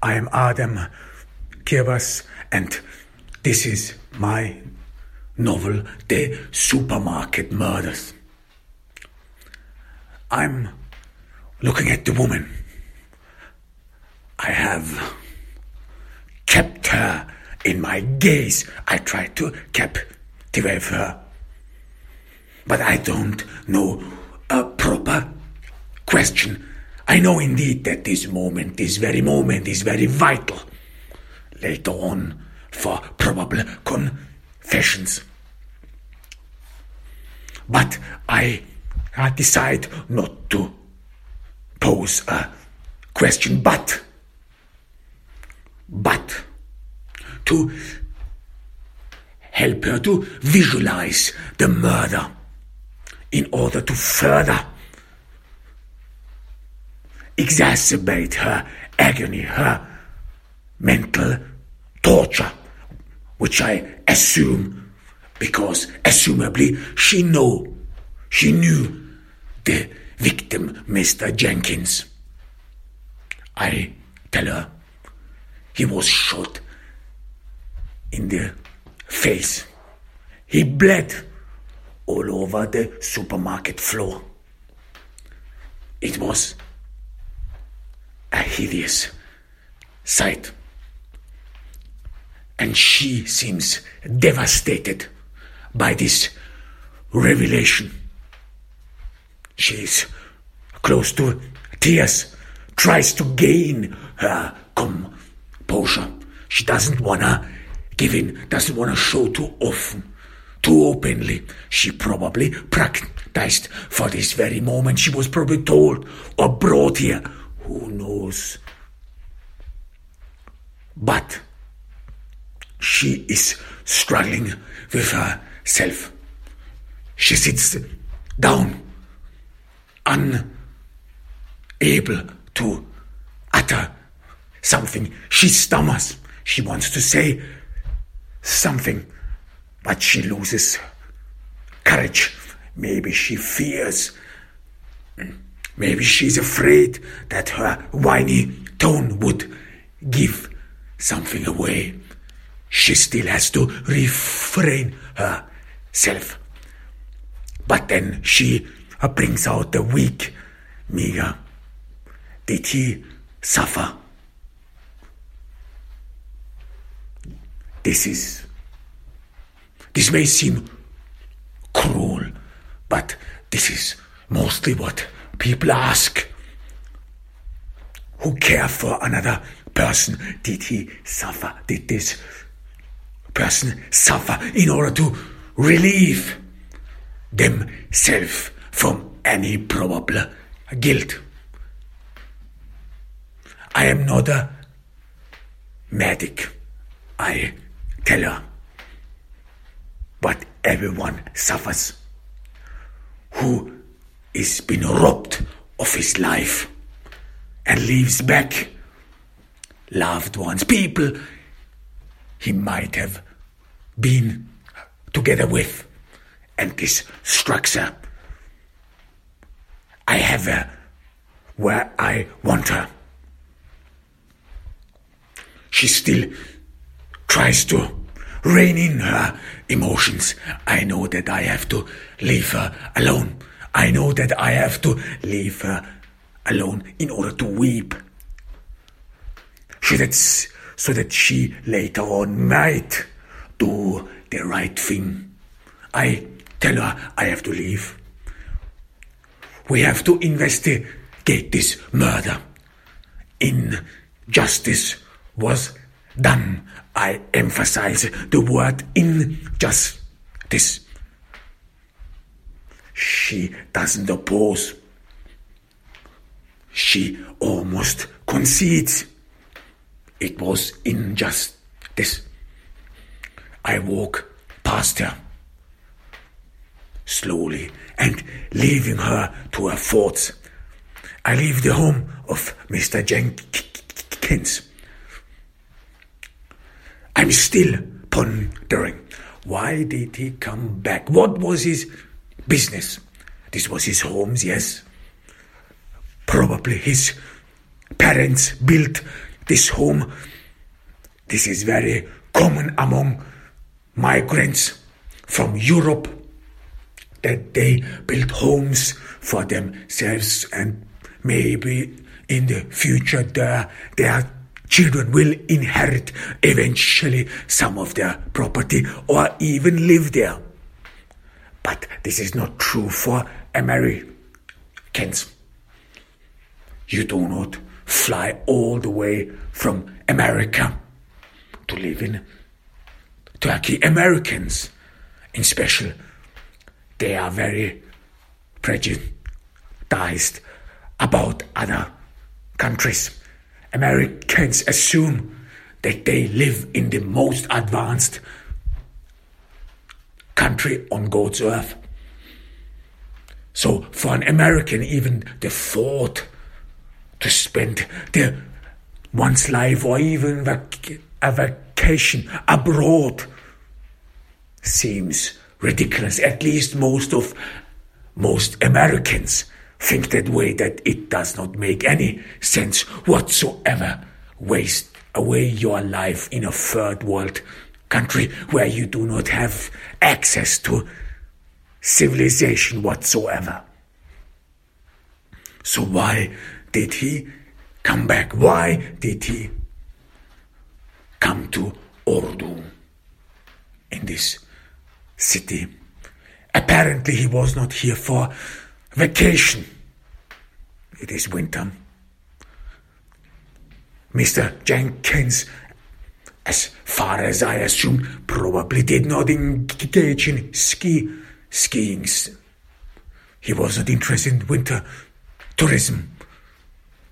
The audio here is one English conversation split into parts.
I am Adam Kirbas, and this is my novel, The Supermarket Murders. I'm looking at the woman. I have kept her in my gaze. I try to captivate her. But I don't know a proper question I know indeed that this moment, this very moment, is very vital later on for probable confessions. But I, decide not to pose a question, but, but to help her to visualize the murder in order to further exacerbate her agony, her mental torture, which I assume, because assumably she know, she knew the victim, Mr. Jenkins. I tell her he was shot in the face. He bled all over the supermarket floor. It was a hideous sight. And she seems devastated by this revelation. She is close to tears, tries to gain her composure. She doesn't wanna give in, doesn't wanna show too often, too openly. She probably practiced for this very moment. She was probably told or brought here who knows? But she is struggling with herself. She sits down, unable to utter something. She stammers. She wants to say something, but she loses courage. Maybe she fears Maybe she's afraid that her whiny tone would give something away. She still has to refrain herself. But then she brings out the weak Miga. Did he suffer? This is. This may seem cruel, but this is mostly what People ask, who care for another person? Did he suffer? Did this person suffer in order to relieve themselves from any probable guilt? I am not a medic, I tell her. But everyone suffers. Who is been robbed of his life and leaves back loved ones, people he might have been together with. And this her. I have her where I want her. She still tries to rein in her emotions. I know that I have to leave her alone. I know that I have to leave her alone in order to weep. so that, so that she later on might do the right thing. I tell her I have to leave. We have to investigate this murder. Injustice was done. I emphasize the word injustice. She doesn't oppose. She almost concedes. It was injustice. I walk past her slowly and leaving her to her thoughts. I leave the home of Mr. Jenkins. I'm still pondering. Why did he come back? What was his business? This was his home, yes. Probably his parents built this home. This is very common among migrants from Europe that they build homes for themselves and maybe in the future their, their children will inherit eventually some of their property or even live there. But this is not true for Americans. You do not fly all the way from America to live in Turkey. Americans, in special, they are very prejudiced about other countries. Americans assume that they live in the most advanced country on God's earth. So, for an American, even the thought to spend their one's life or even vac- a vacation abroad seems ridiculous. At least most of most Americans think that way that it does not make any sense whatsoever. Waste away your life in a third world country where you do not have access to civilization whatsoever. So why did he come back? Why did he come to Ordu in this city? Apparently he was not here for vacation. It is winter. Mr. Jenkins, as far as I assume, probably did not engage in ski skiing. He was not interested in winter tourism.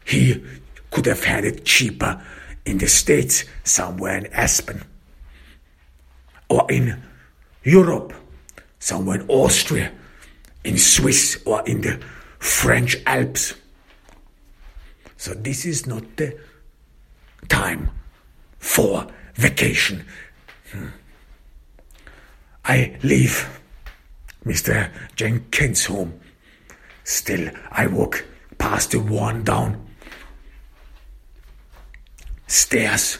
He could have had it cheaper in the States, somewhere in Aspen, or in Europe, somewhere in Austria, in Swiss, or in the French Alps. So this is not the time for vacation. Hmm. I leave Mr. Jenkins home. Still, I walk past the worn down stairs.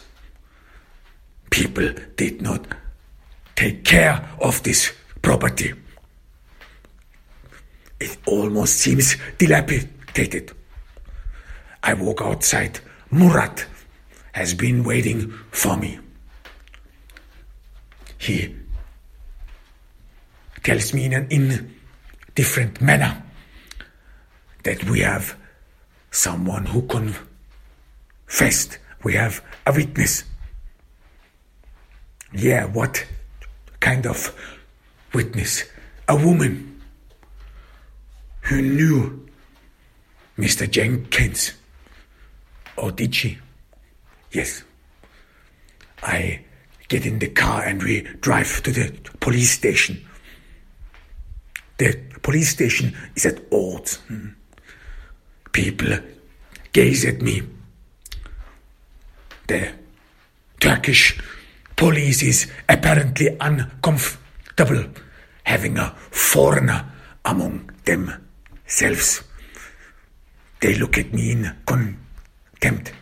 People did not take care of this property. It almost seems dilapidated. I walk outside. Murat has been waiting for me. He tells me in an indifferent manner that we have someone who confessed. We have a witness. Yeah, what kind of witness? A woman who knew Mr. Jenkins. Or did she? Yes. I get in the car and we drive to the police station. The police station is at odds. Hmm. People gaze at me. The Turkish police is apparently uncomfortable having a foreigner among themselves. They look at me in contempt.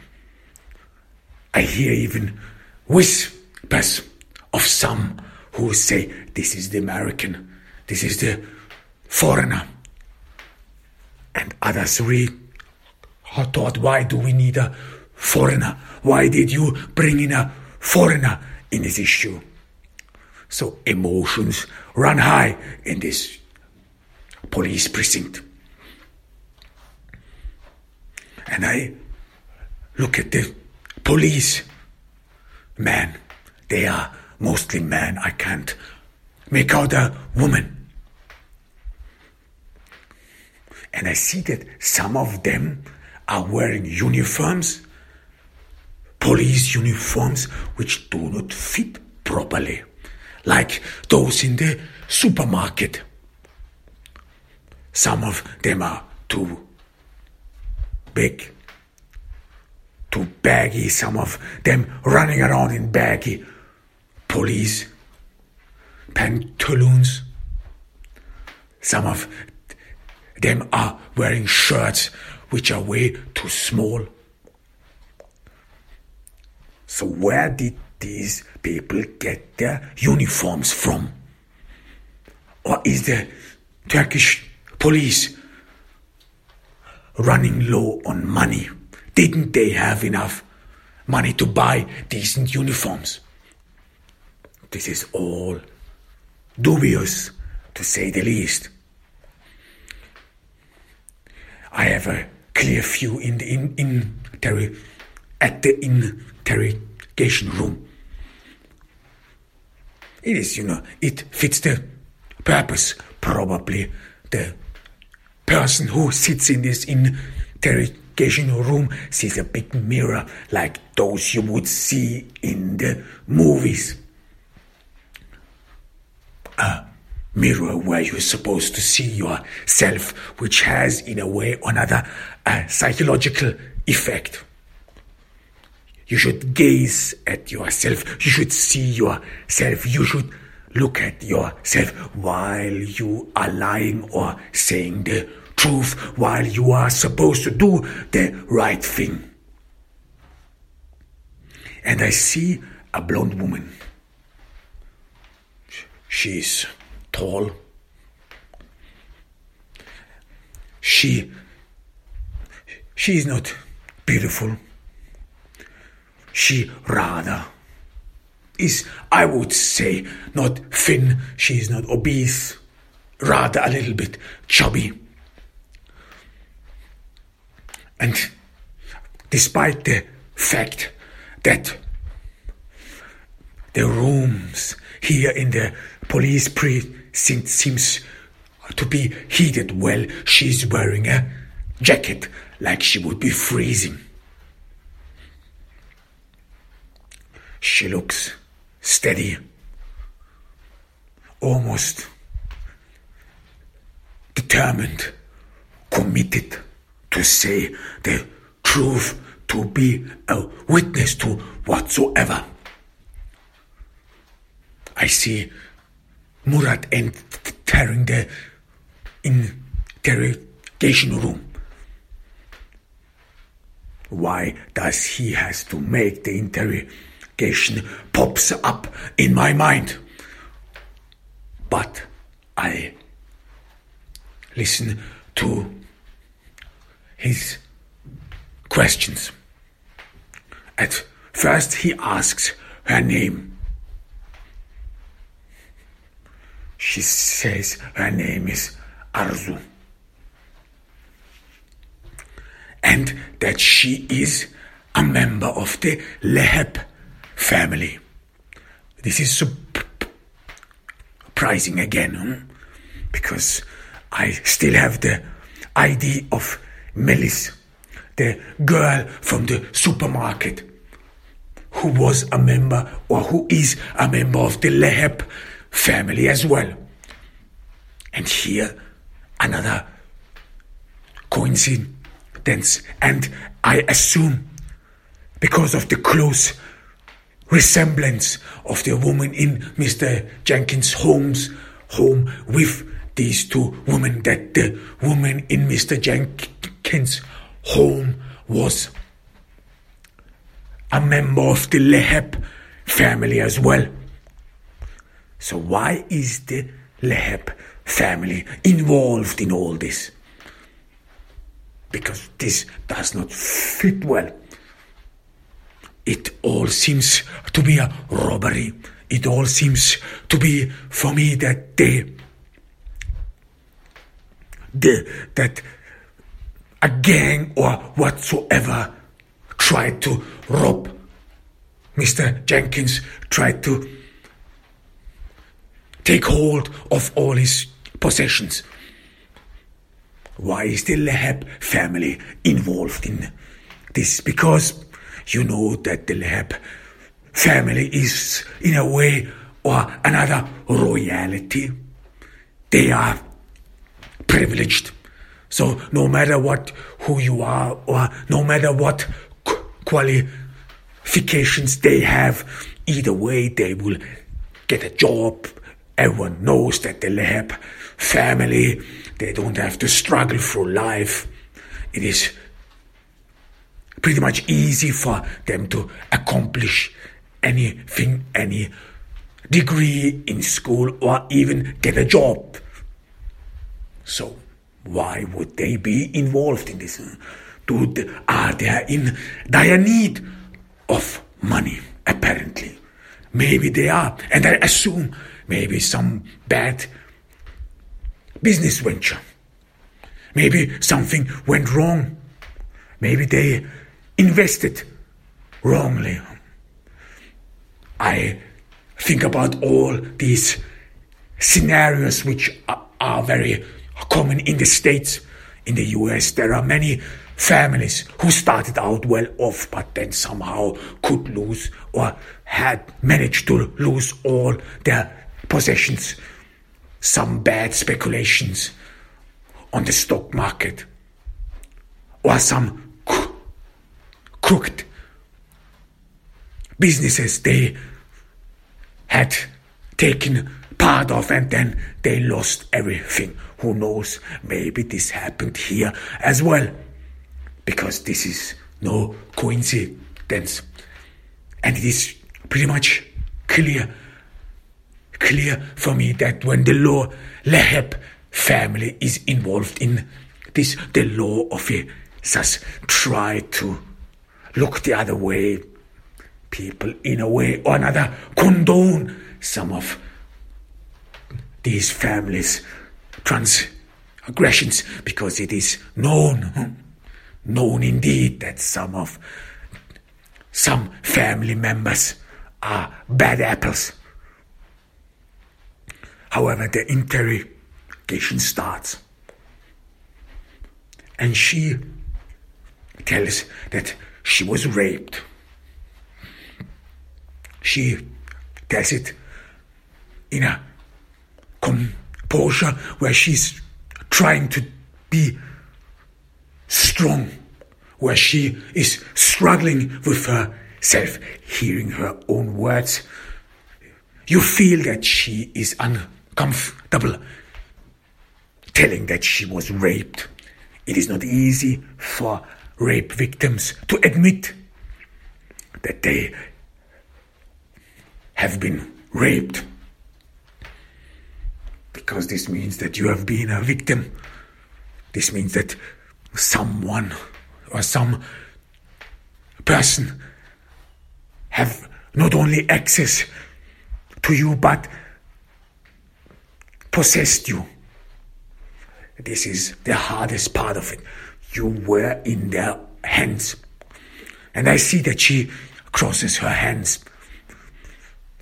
I hear even whispers of some who say, This is the American, this is the foreigner. And others read, thought, Why do we need a foreigner? Why did you bring in a foreigner in this issue? So emotions run high in this police precinct. And I look at the police men. They are mostly men. I can't make out a woman. And I see that some of them are wearing uniforms, police uniforms, which do not fit properly, like those in the supermarket. Some of them are too big, too baggy, some of them running around in baggy police pantaloons. Some of them are wearing shirts which are way too small. So, where did these people get their uniforms from? Or is the Turkish police running low on money? Didn't they have enough money to buy decent uniforms? This is all dubious, to say the least. I have a clear view in the in, in at the interrogation room. It is, you know, it fits the purpose. Probably the person who sits in this interrogation room sees a big mirror like those you would see in the movies. A mirror where you're supposed to see yourself, which has, in a way or another, a psychological effect. You should gaze at yourself. You should see yourself. You should look at yourself while you are lying or saying the truth, while you are supposed to do the right thing. And I see a blonde woman. She's tall. She she is not beautiful. She rather is, I would say, not thin. She is not obese. Rather a little bit chubby. And despite the fact that the rooms here in the police precinct seems to be heated well. She's wearing a jacket like she would be freezing. She looks steady, almost determined, committed to say the truth, to be a witness to whatsoever. I see Murat entering the interrogation room. Why does he has to make the interrogation pops up in my mind? But I listen to his questions. At first he asks her name. She says her name is Arzu. And that she is a member of the Leheb family. This is surprising again, hmm? because I still have the ID of Melis, the girl from the supermarket who was a member or who is a member of the Leheb family as well. And here, another coincidence. And I assume, because of the close resemblance of the woman in Mr. Jenkins' home's home with these two women, that the woman in Mr. Jenkins' home was a member of the Leheb family as well. So why is the Leheb family involved in all this? Because this does not fit well. it all seems to be a robbery. It all seems to be for me that they, they that a gang or whatsoever tried to rob Mr. Jenkins, tried to take hold of all his possessions. Why is the Lahab family involved in this? Because you know that the Lahab family is, in a way or another, royalty. They are privileged. So no matter what, who you are, or no matter what qualifications they have, either way they will get a job. Everyone knows that the Lahab family, they don't have to struggle for life. It is pretty much easy for them to accomplish anything, any degree in school or even get a job. So why would they be involved in this? Do they, are they in dire need of money? Apparently, maybe they are, and I assume maybe some bad business venture. Maybe something went wrong. Maybe they invested wrongly. I think about all these scenarios which are, very common in the States. In the US, there are many families who started out well off but then somehow could lose or had managed to lose all their possessions. Some bad speculations on the stock market or some crooked businesses they had taken part of and then they lost everything. Who knows? Maybe this happened here as well. Because this is no coincidence. And it is pretty much clear, clear for me that when the law Lahab family is involved in this, the law officers try to look the other way. People, in a way or another, condone some of these families' transgressions because it is known, known indeed that some of some family members are bad apples. However, the interrogation starts. And she tells that she was raped. She does it in a composure where she's trying to be strong, where she is struggling with herself, hearing her own words. You feel that she is uncomfortable telling that she was raped. It is not easy for rape victims to admit that they have been raped. Because this means that you have been a victim. This means that someone or some person have not only access to you but possessed you. This is the hardest part of it you were in their hands. And I see that she crosses her hands.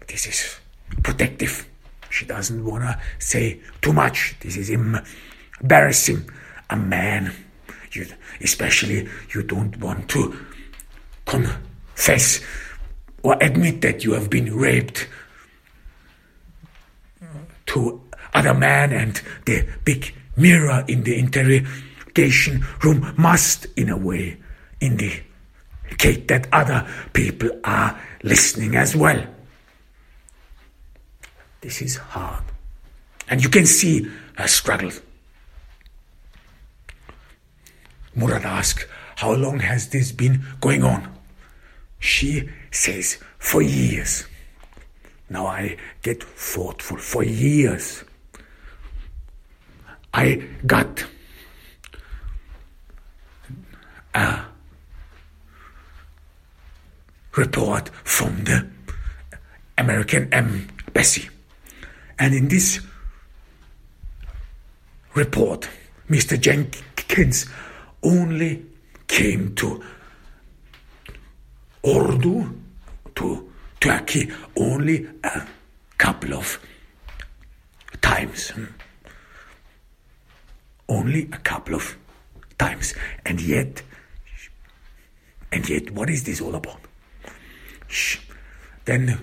This is protective. She doesn't want to say too much. This is embarrassing. A man, you, especially, you don't want to confess or admit that you have been raped to other man and the big mirror in the interrogation room must, in a way, indicate that other people are listening as well. This is hard. And you can see her struggle. Murat asks, How long has this been going on? She says, For years. Now I get thoughtful. For years. I got a report from the American embassy. And in this report, Mr. Jenkins only came to Ordu, to Turkey, only a couple of times. Only a couple of times. And yet, and yet, what is this all about? Then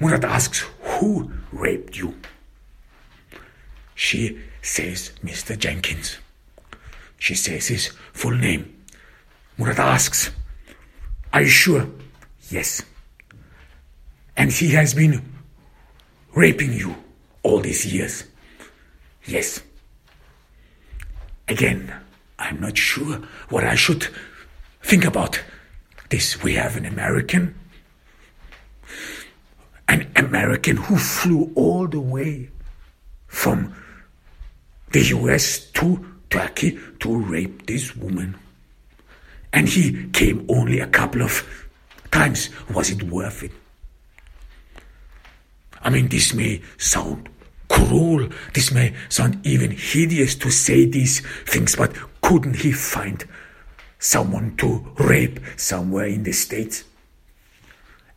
Murat asks, Who raped you? She says, Mr. Jenkins. She says his full name. Murat asks, Are you sure? Yes. And he has been raping you all these years? Yes. Again, I'm not sure what I should think about this. We have an American, an American who flew all the way from the US to Turkey to rape this woman. And he came only a couple of times. Was it worth it? I mean, this may sound cruel, this may sound even hideous to say these things, but couldn't he find someone to rape somewhere in the States?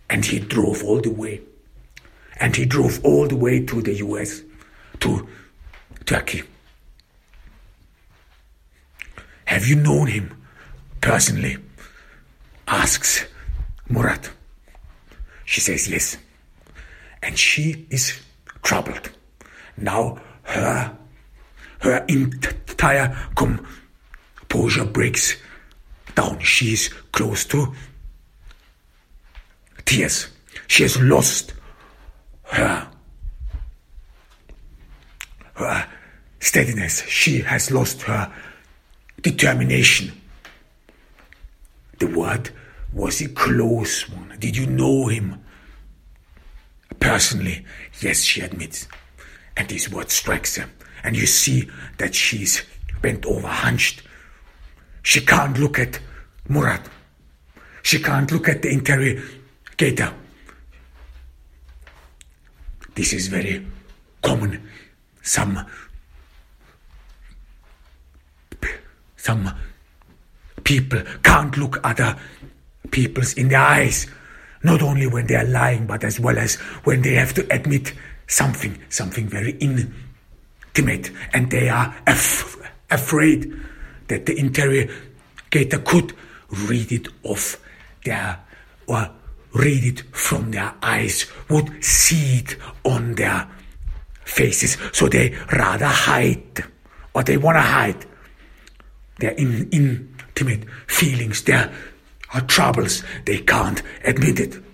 And he drove all the way. And he drove all the way to the US, to Turkey. Have you known him personally? asks Murat. She says yes. And she is troubled. Now her her entire composure breaks down. She is close to tears. She has lost her her steadiness. She has lost her determination. The word was a close one. Did you know him? Personally, yes, she admits. And this word strikes her. And you see that she's bent over, hunched. She can't look at Murat. She can't look at the interrogator. This is very common. Some some people can't look other people's in the eyes, not only when they are lying, but as well as when they have to admit something, something very intimate, and they are af- afraid that the interrogator could read it off their or read it from their eyes, would see it on their faces, so they rather hide or they want to hide their in, intimate feelings, their troubles. They can't admit it.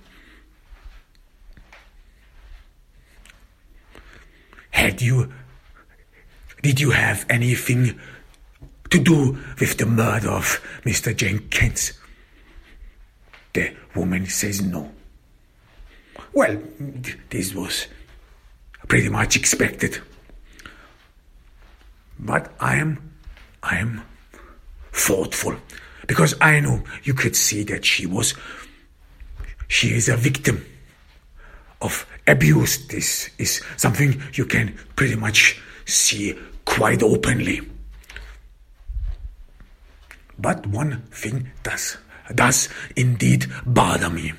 Had you, did you have anything to do with the murder of Mr. Jenkins? The woman says no. Well, this was pretty much expected. But I am, I am thoughtful because I know you could see that she was, she is a victim of abuse. This is something you can pretty much see quite openly. But one thing does does indeed bother me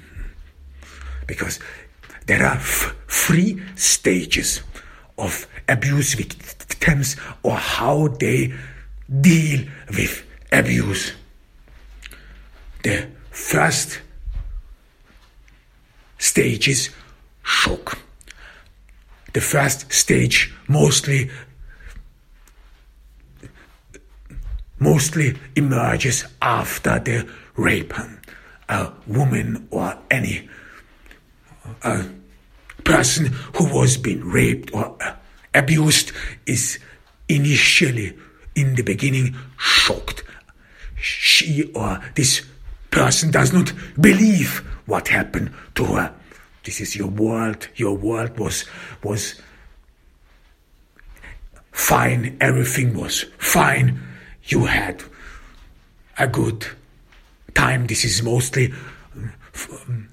because there are f- three stages of abuse victims or how they deal with abuse. The first stage is shock. The first stage mostly mostly emerges after the rape. A woman or any a person who was being raped or abused is initially in the beginning shocked. She or this person does not believe what happened to her. This is your world. Your world was was fine. Everything was fine. You had a good time, this is mostly um,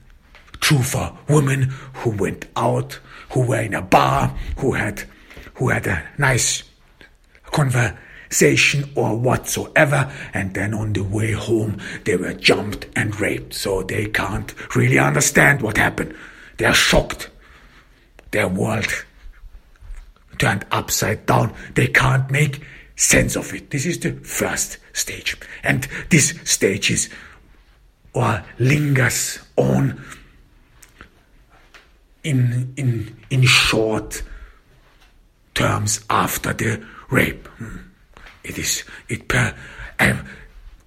true for women who went out, who were in a bar, who had, who had a nice conversation or whatsoever, and then on the way home they were jumped and raped. So they can't really understand what happened. They are shocked. Their world turned upside down. They can't make sense of it. This is the first stage. And this stage is or lingers on in, in, in short terms after the rape. Hmm. It is, it per, uh,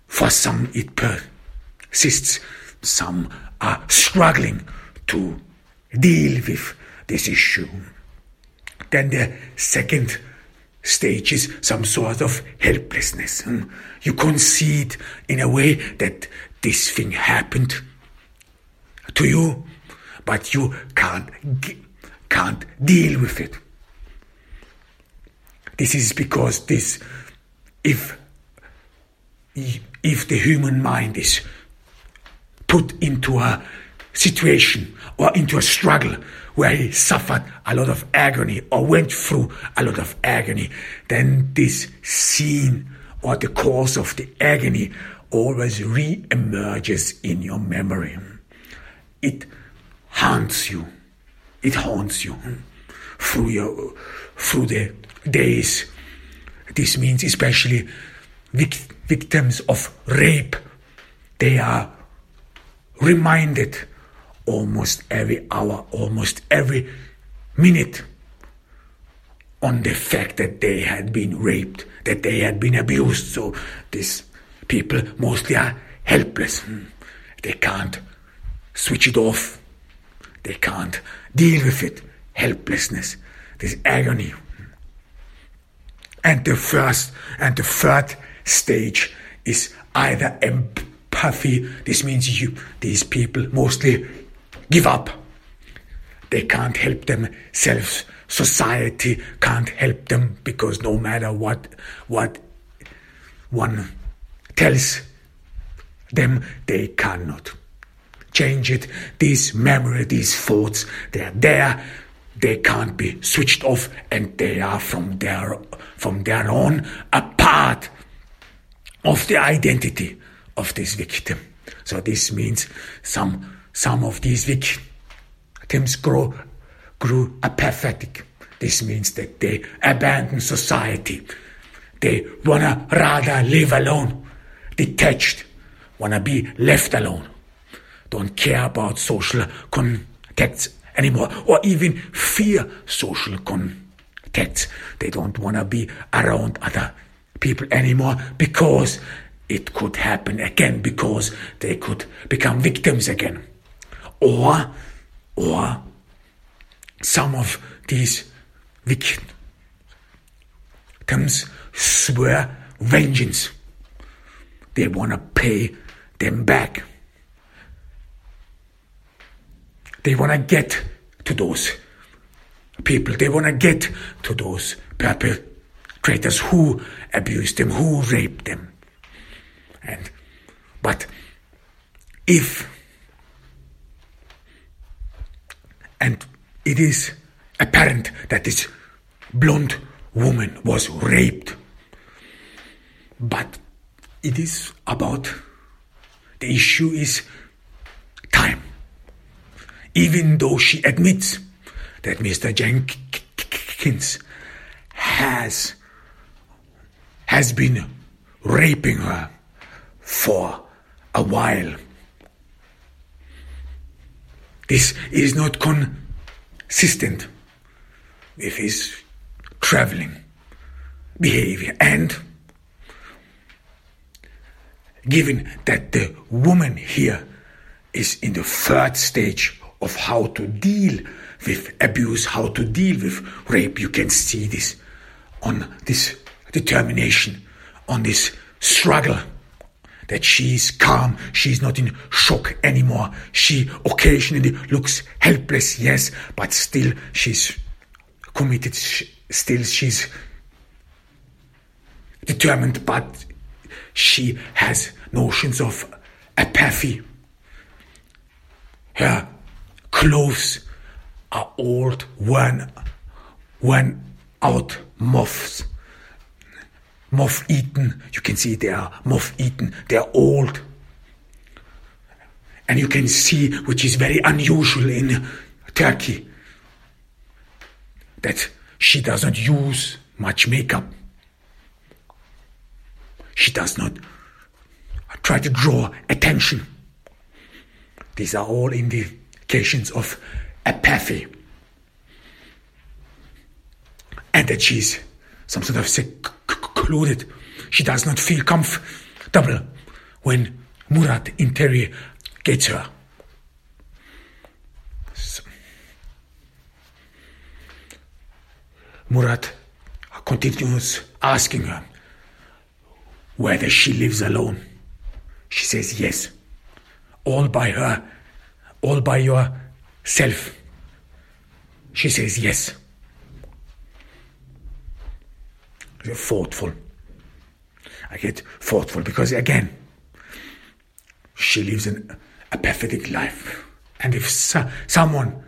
for some it persists. Some are struggling to deal with this issue. Then the second stage is some sort of helplessness. Hmm. You concede in a way that this thing happened to you, but you can't, can't deal with it. This is because this, if, if the human mind is put into a situation or into a struggle where he suffered a lot of agony or went through a lot of agony, then this scene or the cause of the agony always re-emerges in your memory. It haunts you. It haunts you hmm, through your through the days. This means especially vic- victims of rape. They are reminded almost every hour, almost every minute on the fact that they had been raped, that they had been abused. So these people mostly are helpless. Hmm. They can't switch it off. They can't deal with it. Helplessness, this agony. And the first and the third stage is either empathy. This means you, these people mostly give up. They can't help themselves. Society can't help them because no matter what, what one tells them, they cannot change it. These memory, these thoughts, they are there. They can't be switched off, and they are from their from their own a part of the identity of this victim. So this means some some of these victims grow, grew apathetic. This means that they abandon society. They wanna rather live alone, detached, wanna be left alone, don't care about social contacts anymore, or even fear social contacts. They don't wanna be around other people anymore because it could happen again, because they could become victims again or or some of these victims swear vengeance. They want to pay them back. They want to get to those people. They want to get to those perpetrators who abused them, who raped them. And but if And it is apparent that this blonde woman was raped. But it is about the issue is time. Even though she admits that Mr. Jenkins has has been raping her for a while this is not consistent with his traveling behavior. And given that the woman here is in the third stage of how to deal with abuse, how to deal with rape, you can see this on this determination, on this struggle that she's calm, she's not in shock anymore. She occasionally looks helpless, yes, but still she's committed, still she's determined, but she has notions of apathy. Her clothes are old, worn, worn out moths. Moth eaten. You can see they are moth eaten. They are old. And you can see, which is very unusual in Turkey, that she does not use much makeup. She does not try to draw attention. These are all indications of apathy. And that she's some sort of secluded. She does not feel comfortable when Murat interrogates her. So, Murat continues asking her whether she lives alone. She says yes. All by her, all by yourself. She says yes. Thoughtful. I get thoughtful because again, she lives an, a pathetic life. And if so, someone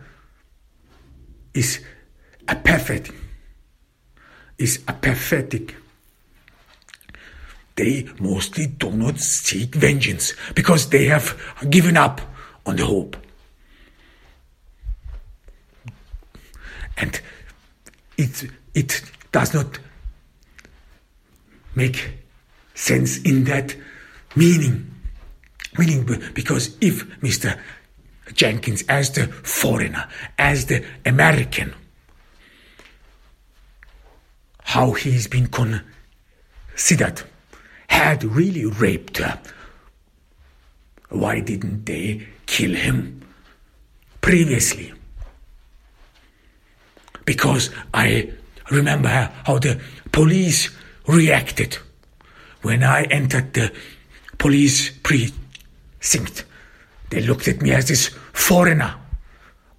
is apathetic, is apathetic, they mostly do not seek vengeance because they have given up on the hope. And it, it does not make sense in that meaning. Meaning, because if Mr. Jenkins, as the foreigner, as the American, how he's been considered, had really raped her, why didn't they kill him previously? Because I remember how the police reacted when I entered the police precinct. They looked at me as this foreigner.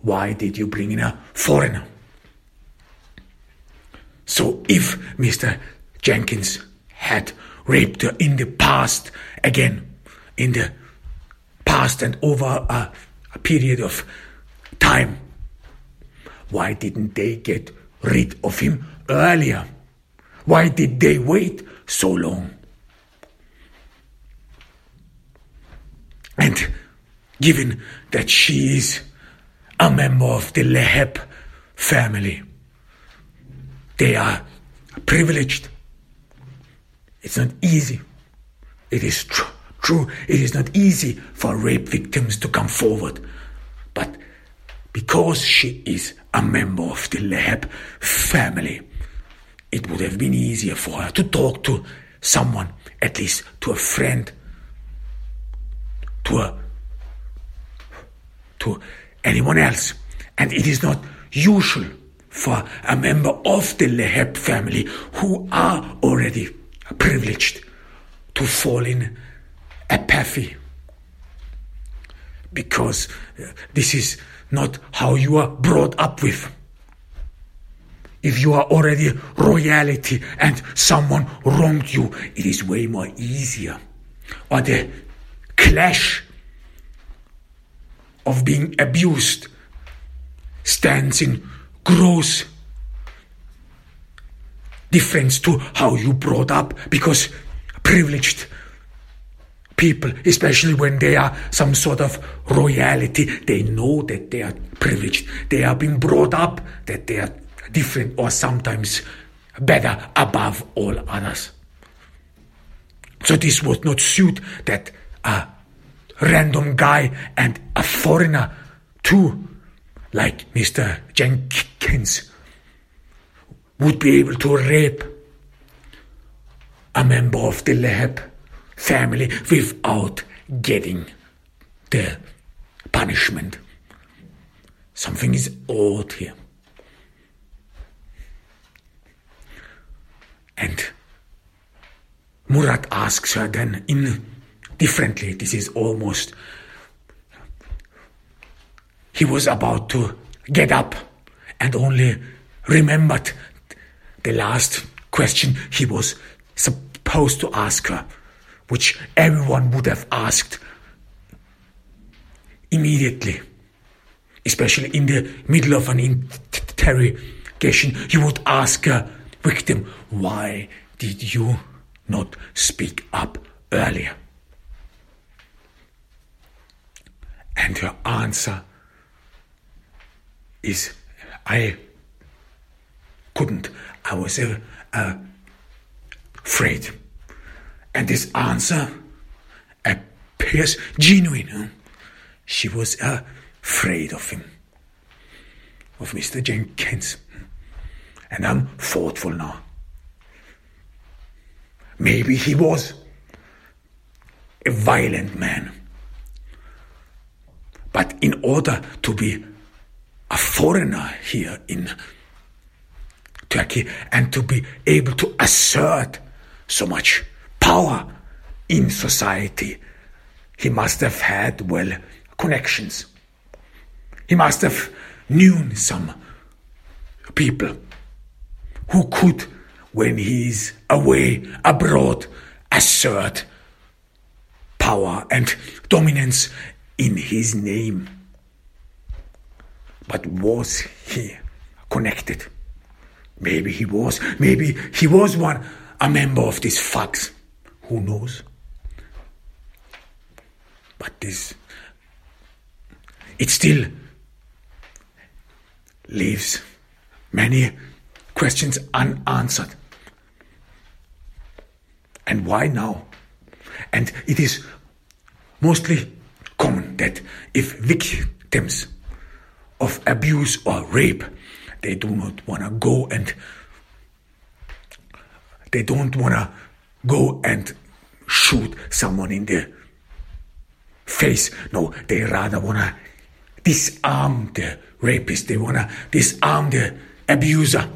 Why did you bring in a foreigner? So if Mr. Jenkins had raped her in the past again, in the past and over a, a period of time, why didn't they get rid of him earlier? Why did they wait so long? And given that she is a member of the Leheb family, they are privileged. It's not easy. It is tr- true. It is not easy for rape victims to come forward. But because she is a member of the Leheb family, it would have been easier for her to talk to someone, at least to a friend, to a to anyone else. And it is not usual for a member of the Leheb family who are already privileged to fall in apathy. Because uh, this is not how you are brought up with. If you are already royalty and someone wronged you, it is way more easier. Or the clash of being abused stands in gross difference to how you brought up because privileged people, especially when they are some sort of royalty, they know that they are privileged. They are being brought up that they are different or sometimes better above all others. So this would not suit that a random guy and a foreigner too like Mr. Jenkins, would be able to rape a member of the Leheb family without getting the punishment. Something is odd here. And Murat asks her then in differently. This is almost he was about to get up and only remembered the last question he was supposed to ask her, which everyone would have asked immediately, especially in the middle of an interrogation, you would ask a victim, Why did you not speak up earlier? And her answer is, I couldn't. I was uh, afraid. And this answer appears genuine. She was uh, afraid of him, of Mr. Jenkins. And I'm thoughtful now. Maybe he was a violent man. But in order to be a foreigner here in Turkey and to be able to assert so much power in society, he must have had, well, connections. He must have known some people who could, when he is away abroad, assert power and dominance in his name. But was he connected? Maybe he was. Maybe he was one, a member of this fax. Who knows? But this, it still leaves many questions unanswered. And why now? And it is mostly common that if victims of abuse or rape, they do not want to go and they don't want to go and shoot someone in the face. No, they rather want to disarm the rapist. They want to disarm the abuser.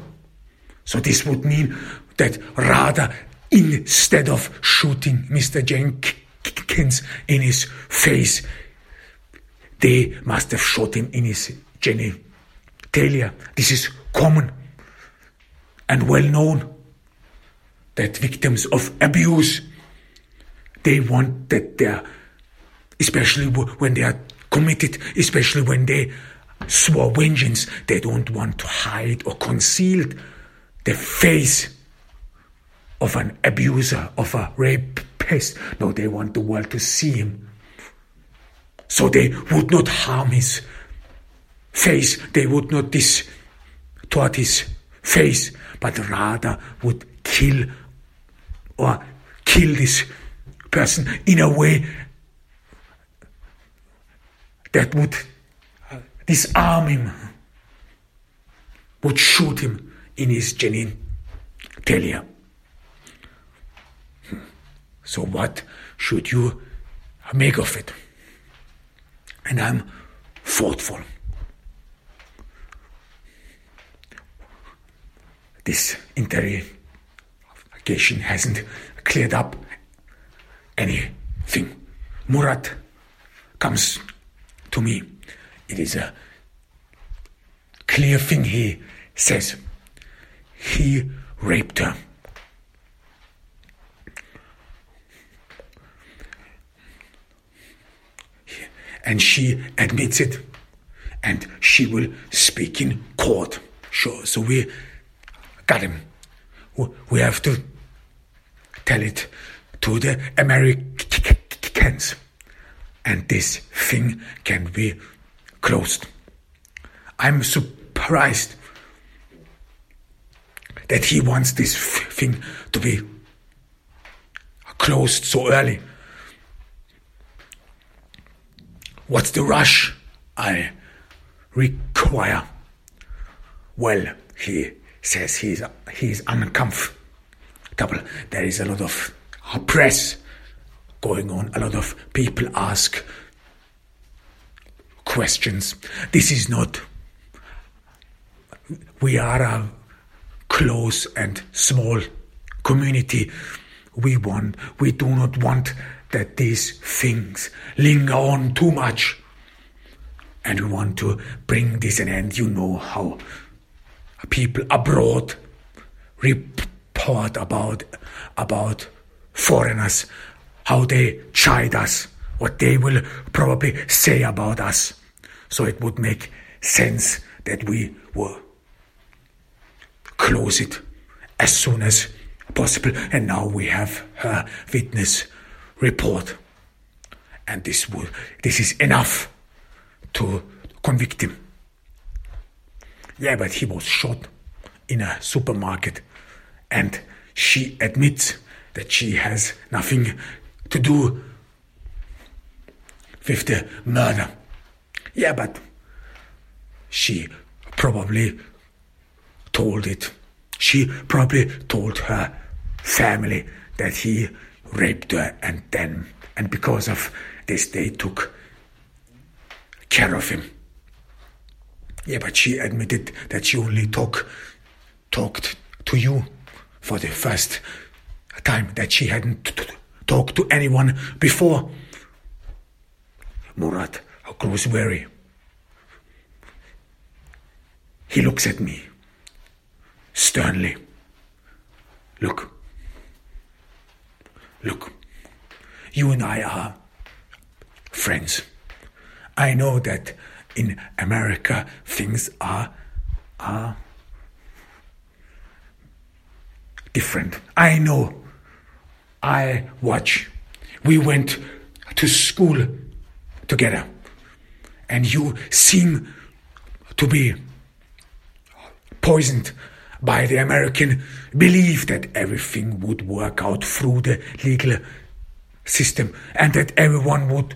So this would mean that rather instead of shooting Mr. Jenkins in his face, they must have shot him in his genitalia. This is common and well known that victims of abuse they want that their especially when they are committed especially when they swore vengeance they don't want to hide or conceal the face of an abuser of a rapist. No they want the world to see him. So they would not harm his face, they would not distort his face, but rather would kill or kill this person in a way that would disarm him, would shoot him in his genitalia. So, what should you make of it? And I'm thoughtful. This interrogation hasn't cleared up anything. Murat comes to me. It is a clear thing he says. He raped her. and she admits it and she will speak in court. Sure. So we got him. We have to tell it to the Americans. And this thing can be closed. I'm surprised that he wants this thing to be closed so early. What's the rush I require? Well, he says he's, he's uncomfortable. There is a lot of press going on, a lot of people ask questions. This is not, we are a close and small community. We want, we do not want that these things linger on too much. And we want to bring this an end. You know how people abroad report about, about foreigners, how they chide us what they will probably say about us. So it would make sense that we will close it as soon as possible. And now we have her witness report. And this will, this is enough to convict him. Yeah, but he was shot in a supermarket and she admits that she has nothing to do with the murder. Yeah, but she probably told it. She probably told her family that he raped her and then, and because of this, they took care of him. Yeah, but she admitted that she only talk, talked to you for the first time, that she hadn't t- t- talked to anyone before. Murat grows weary. He looks at me sternly. Look, look, you and I are friends. I know that in America things are are different. I know. I watch. We went to school together, and you seem to be poisoned by the American belief that everything would work out through the legal system and that everyone would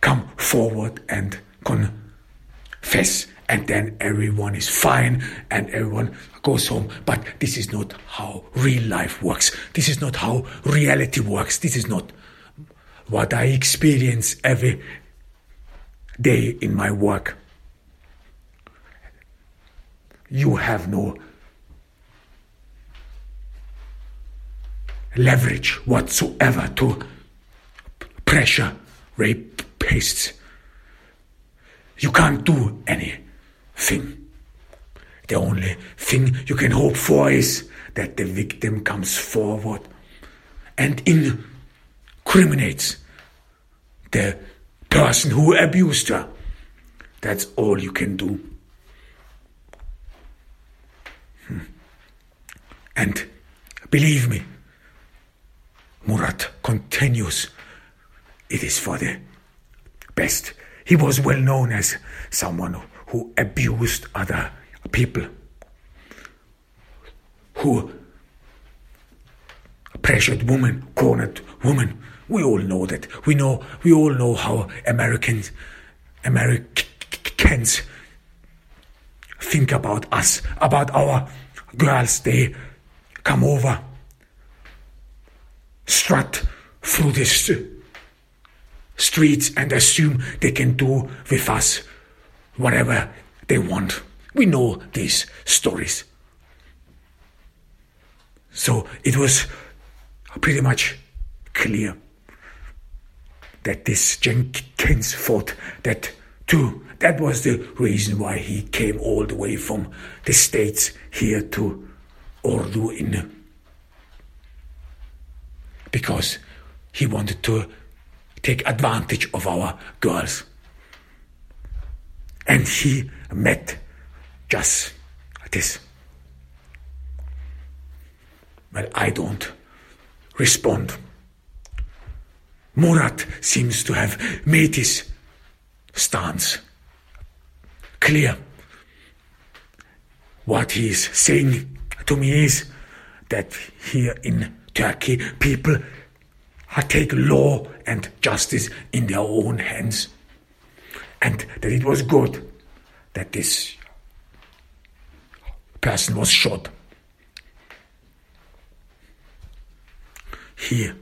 come forward and confess and then everyone is fine and everyone goes home. But this is not how real life works. This is not how reality works. This is not what I experience every day in my work. You have no leverage whatsoever to pressure rapists. You can't do anything. The only thing you can hope for is that the victim comes forward and incriminates the person who abused her. That's all you can do. Hmm. And believe me, Murat continues, it is for the best. He was well known as someone who abused other people, who pressured women, cornered women. We all know that. We know. We all know how Americans, Americans think about us, about our girls. They come over, strut through the streets, and assume they can do with us whatever they want. We know these stories. So it was pretty much clear that this Jenkins thought that too. That was the reason why he came all the way from the States here to Ordu in because he wanted to take advantage of our girls. And he met just this. Well, I don't respond. Murat seems to have made his stance clear. What he is saying to me is that here in Turkey, people take law and justice in their own hands. And that it was good that this person was shot. He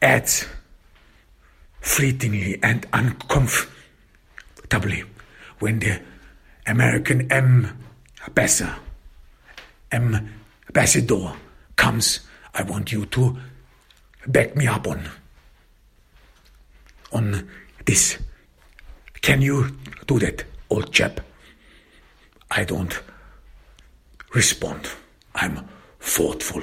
adds fleetingly and uncomfortably when the American ambassador, ambassador comes, I want you to back me up on on this. Can you do that, old chap? I don't respond. I'm thoughtful.